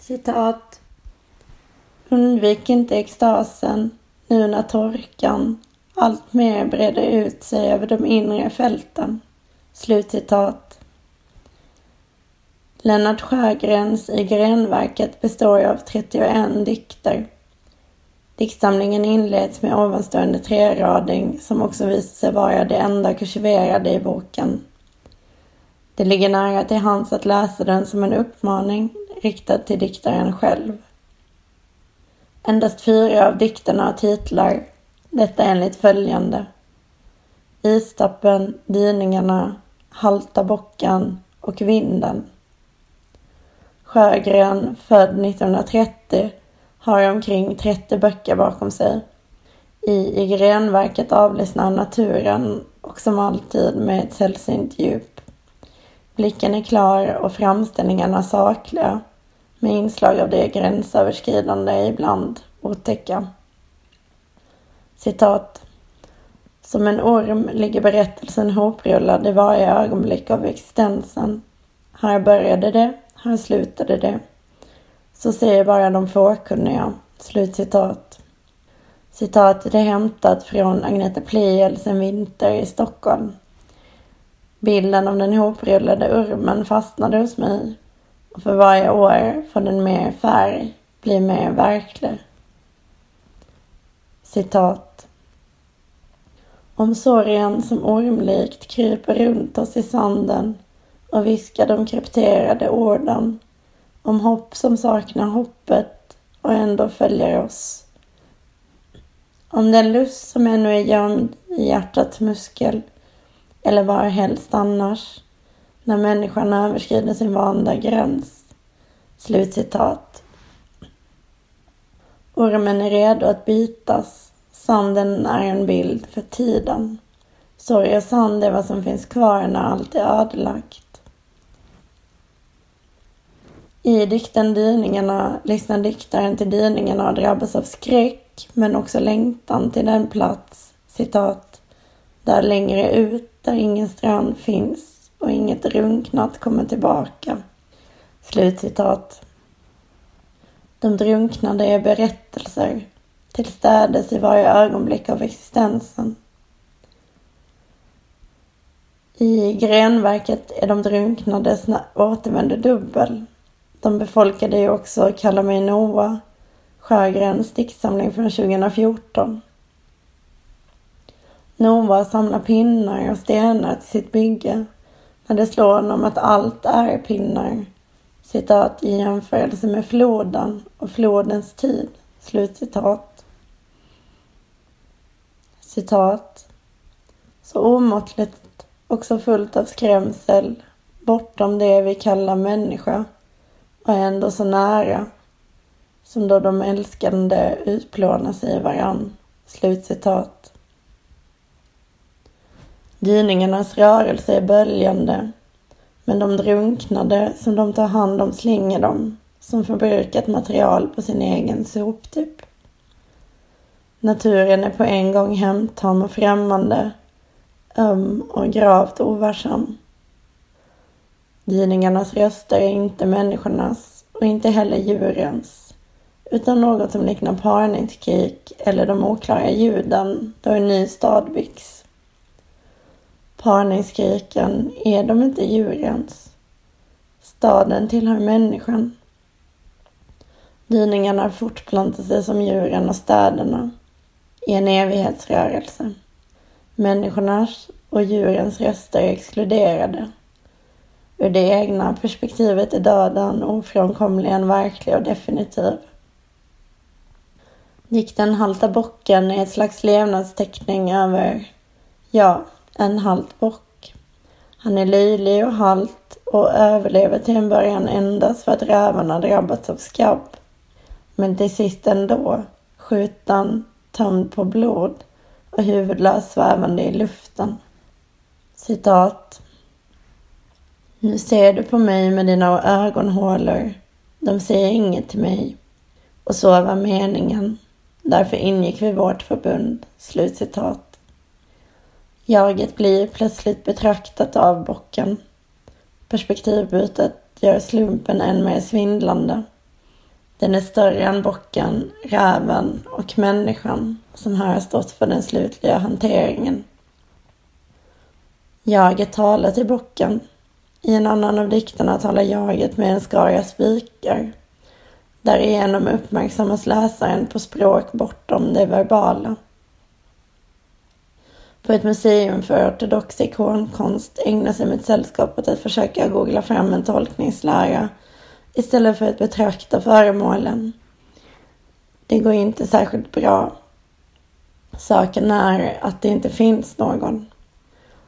Citat. Undvik inte extasen nu när torkan allt mer breder ut sig över de inre fälten. Slutcitat. Lennart Sjögrens I grenverket består av 31 dikter. Diktsamlingen inleds med ovanstående trerading som också visar sig vara det enda kursiverade i boken. Det ligger nära till hands att läsa den som en uppmaning riktad till diktaren själv. Endast fyra av dikterna har titlar, detta enligt följande. Istappen, Dyningarna, Halta bockan och Vinden. Sjögren, född 1930, har omkring 30 böcker bakom sig. I, i grenverket avlyssnar naturen och som alltid med ett sällsynt djup. Blicken är klar och framställningarna sakliga med inslag av det gränsöverskridande ibland otäcka. Citat. Som en orm ligger berättelsen hoprullad i varje ögonblick av existensen. Här började det, här slutade det. Så säger bara de fåkunniga. Slutcitat. Citatet är hämtat från Agneta Pliels En vinter i Stockholm. Bilden av den hoprullade ormen fastnade hos mig och för varje år får den mer färg, blir mer verklig. Citat. Om sorgen som ormlikt kryper runt oss i sanden och viskar de krypterade orden om hopp som saknar hoppet och ändå följer oss. Om den lust som ännu är gömd i hjärtats muskel eller var helst annars när människan överskrider sin vanda gräns. Slutcitat. Ormen är redo att bytas. Sanden är en bild för tiden. Sorg och sand är vad som finns kvar när allt är ödelagt. I dikten Dyningarna lyssnar diktaren till dyningarna och drabbas av skräck men också längtan till den plats, citat, där längre ut där ingen strand finns och inget drunknat kommer tillbaka. Slutcitat. De drunknade är berättelser tillstädes i varje ögonblick av existensen. I grenverket är de drunknades återvände dubbel. De befolkade ju också Kalla mig Noah, Sjögrens diktsamling från 2014. Noah samlar pinnar och stenar till sitt bygge när det slår honom att allt är pinnar. Citat i jämförelse med floden och flodens tid. Slutcitat. Citat. Så omåttligt och så fullt av skrämsel bortom det vi kallar människa och ändå så nära som då de älskande utplånar sig i varann. Slutcitat. Dyningarnas rörelse är böljande, men de drunknade som de tar hand om slänger dem som förbrukat material på sin egen soptipp. Naturen är på en gång hemtam och främmande, öm och gravt ovarsam. Dyningarnas röster är inte människornas och inte heller djurens, utan något som liknar parningskrik eller de oklara ljuden då en ny stad byggs. Parningskriken, är de inte djurens? Staden tillhör människan. Dyningarna fortplantar sig som djuren och städerna i en evighetsrörelse. Människornas och djurens röster är exkluderade. Ur det egna perspektivet är döden ofrånkomligen verklig och definitiv. Dikten Halta bocken är ett slags levnadsteckning över, ja, en halt bock. Han är löjlig och halt och överlever till en början endast för att rävarna drabbats av skabb. Men till sist ändå, skjutan, tömd på blod och huvudlös svävande i luften. Citat. Nu ser du på mig med dina ögonhålor. De säger inget till mig. Och så var meningen. Därför ingick vi vårt förbund. Slutcitat. Jaget blir plötsligt betraktat av bocken. Perspektivbytet gör slumpen än mer svindlande. Den är större än bocken, räven och människan som här har stått för den slutliga hanteringen. Jaget talar till bocken. I en annan av dikterna talar jaget med en skara spikar. Därigenom uppmärksammas läsaren på språk bortom det verbala. På ett museum för ortodox ikonkonst ägnar sig mitt sällskap åt att försöka googla fram en tolkningslära istället för att betrakta föremålen. Det går inte särskilt bra. Saken är att det inte finns någon.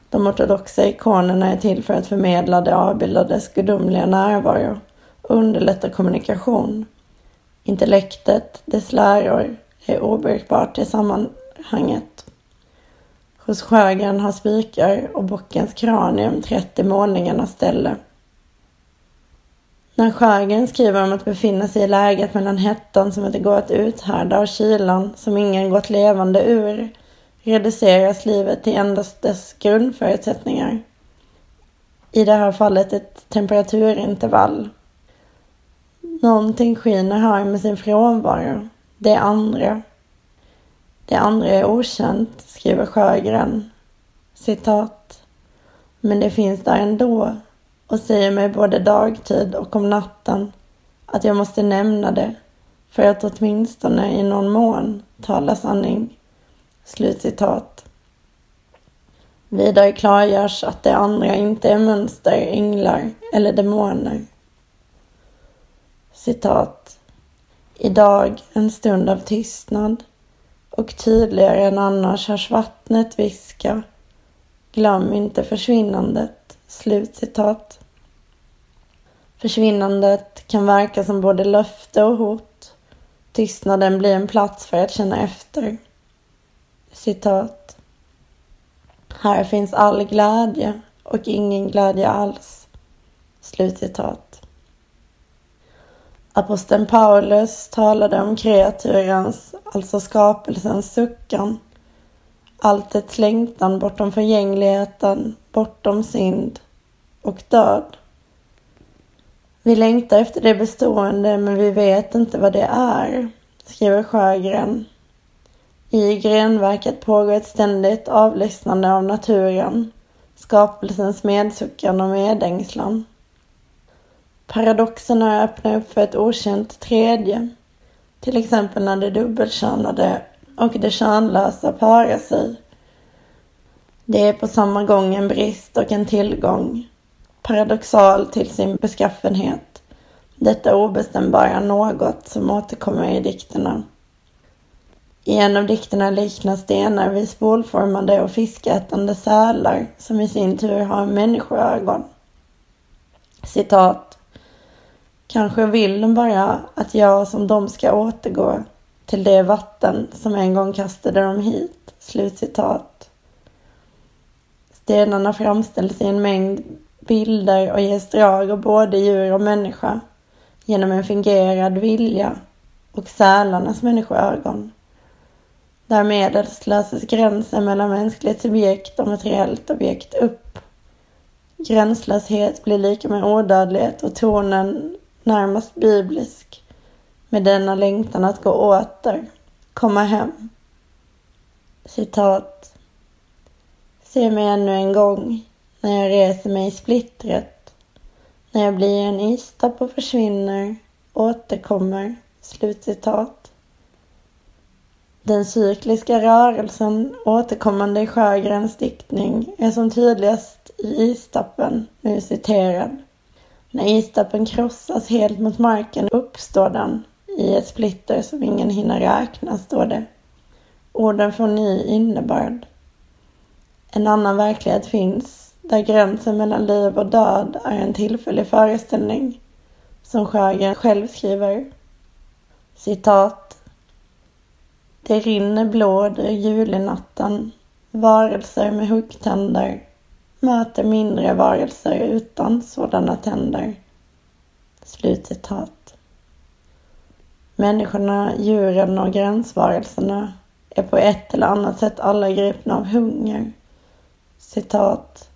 De ortodoxa ikonerna är till för att förmedla det avbildades gudomliga närvaro och underlätta kommunikation. Intellektet, dess läror, är obrukbart i sammanhanget. Hos Sjögren har spikar och bockens kranium trätt i målningarnas ställe. När Sjögren skriver om att befinna sig i läget mellan hettan som inte går att uthärda och kylan som ingen gått levande ur reduceras livet till endast dess grundförutsättningar. I det här fallet ett temperaturintervall. Någonting skiner här med sin frånvaro. Det andra. Det andra är okänt, skriver Sjögren. Citat. Men det finns där ändå och säger mig både dagtid och om natten att jag måste nämna det för att åtminstone i någon mån tala sanning. Slutcitat. Vidare klargörs att det andra inte är mönster, änglar eller demoner. Citat. Idag en stund av tystnad och tydligare än annars hörs vattnet viska. Glöm inte försvinnandet. Slutcitat. Försvinnandet kan verka som både löfte och hot. Tystnaden blir en plats för att känna efter. Citat. Här finns all glädje och ingen glädje alls. Slutcitat. Aposteln Paulus talade om kreaturens, alltså skapelsens suckan. Alltets längtan bortom förgängligheten, bortom synd och död. Vi längtar efter det bestående men vi vet inte vad det är, skriver Sjögren. I grenverket pågår ett ständigt avlyssnande av naturen, skapelsens medsuckan och medängslan. Paradoxerna öppnar upp för ett okänt tredje. Till exempel när det dubbelkönade och det könlösa parar sig. Det är på samma gång en brist och en tillgång. Paradoxal till sin beskaffenhet. Detta obestämbara något som återkommer i dikterna. I en av dikterna liknas stenar vid spolformade och fiskätande sälar som i sin tur har människoögon. Citat. Kanske vill de bara att jag som de ska återgå till det vatten som en gång kastade dem hit. Slutcitat. Stenarna framställs i en mängd bilder och ges drag av både djur och människa genom en fingerad vilja och sälarnas människoögon. Därmed löses gränsen mellan mänskligt subjekt och materiellt objekt upp. Gränslöshet blir lika med odödlighet och tonen närmast biblisk med denna längtan att gå åter, komma hem. Citat. Se mig ännu en gång när jag reser mig i splittret, när jag blir en istapp och försvinner, återkommer. Slutcitat. Den cykliska rörelsen återkommande i Sjögrens diktning är som tydligast i istappen, nu citerad. När istappen krossas helt mot marken uppstår den i ett splitter som ingen hinner räkna, står det. Orden får ny innebörd. En annan verklighet finns, där gränsen mellan liv och död är en tillfällig föreställning, som Sjögren själv skriver. Citat. Det rinner blod ur julinatten. Varelser med huggtänder möter mindre varelser utan sådana tänder. Slutcitat. Människorna, djuren och gränsvarelserna är på ett eller annat sätt alla gripna av hunger. Citat.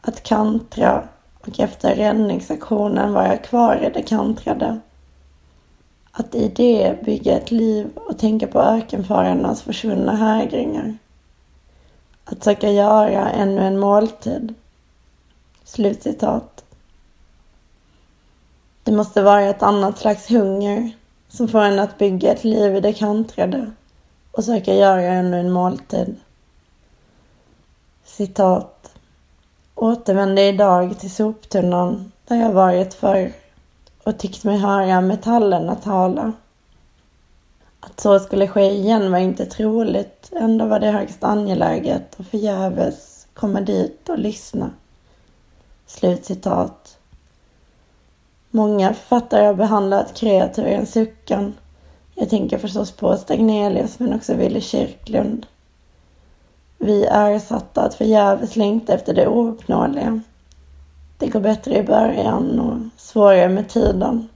Att kantra och efter räddningsaktionen vara kvar i det kantrade. Att i det bygga ett liv och tänka på ökenfararnas försvunna hägringar. Att söka göra ännu en måltid. Slutcitat. Det måste vara ett annat slags hunger som får en att bygga ett liv i det kantrade och söka göra ännu en måltid. Citat. Återvände idag till soptunnan där jag varit förr och tyckt mig höra metallerna tala. Att så skulle ske igen var inte troligt, ändå var det högst angeläget och förgäves komma dit och lyssna. Slutcitat. Många författare har behandlat kreatur i en Suckan. Jag tänker förstås på Stagnelius men också Willy Kyrklund. Vi är satta att förgäves längta efter det ouppnåeliga. Det går bättre i början och svårare med tiden.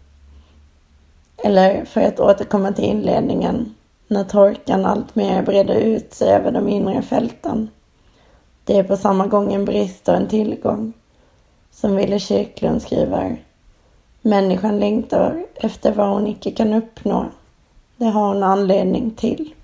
Eller för att återkomma till inledningen, när torkan alltmer breder ut sig över de inre fälten. Det är på samma gång en brist och en tillgång. Som Wille Kyrklund skriver. Människan längtar efter vad hon icke kan uppnå. Det har hon anledning till.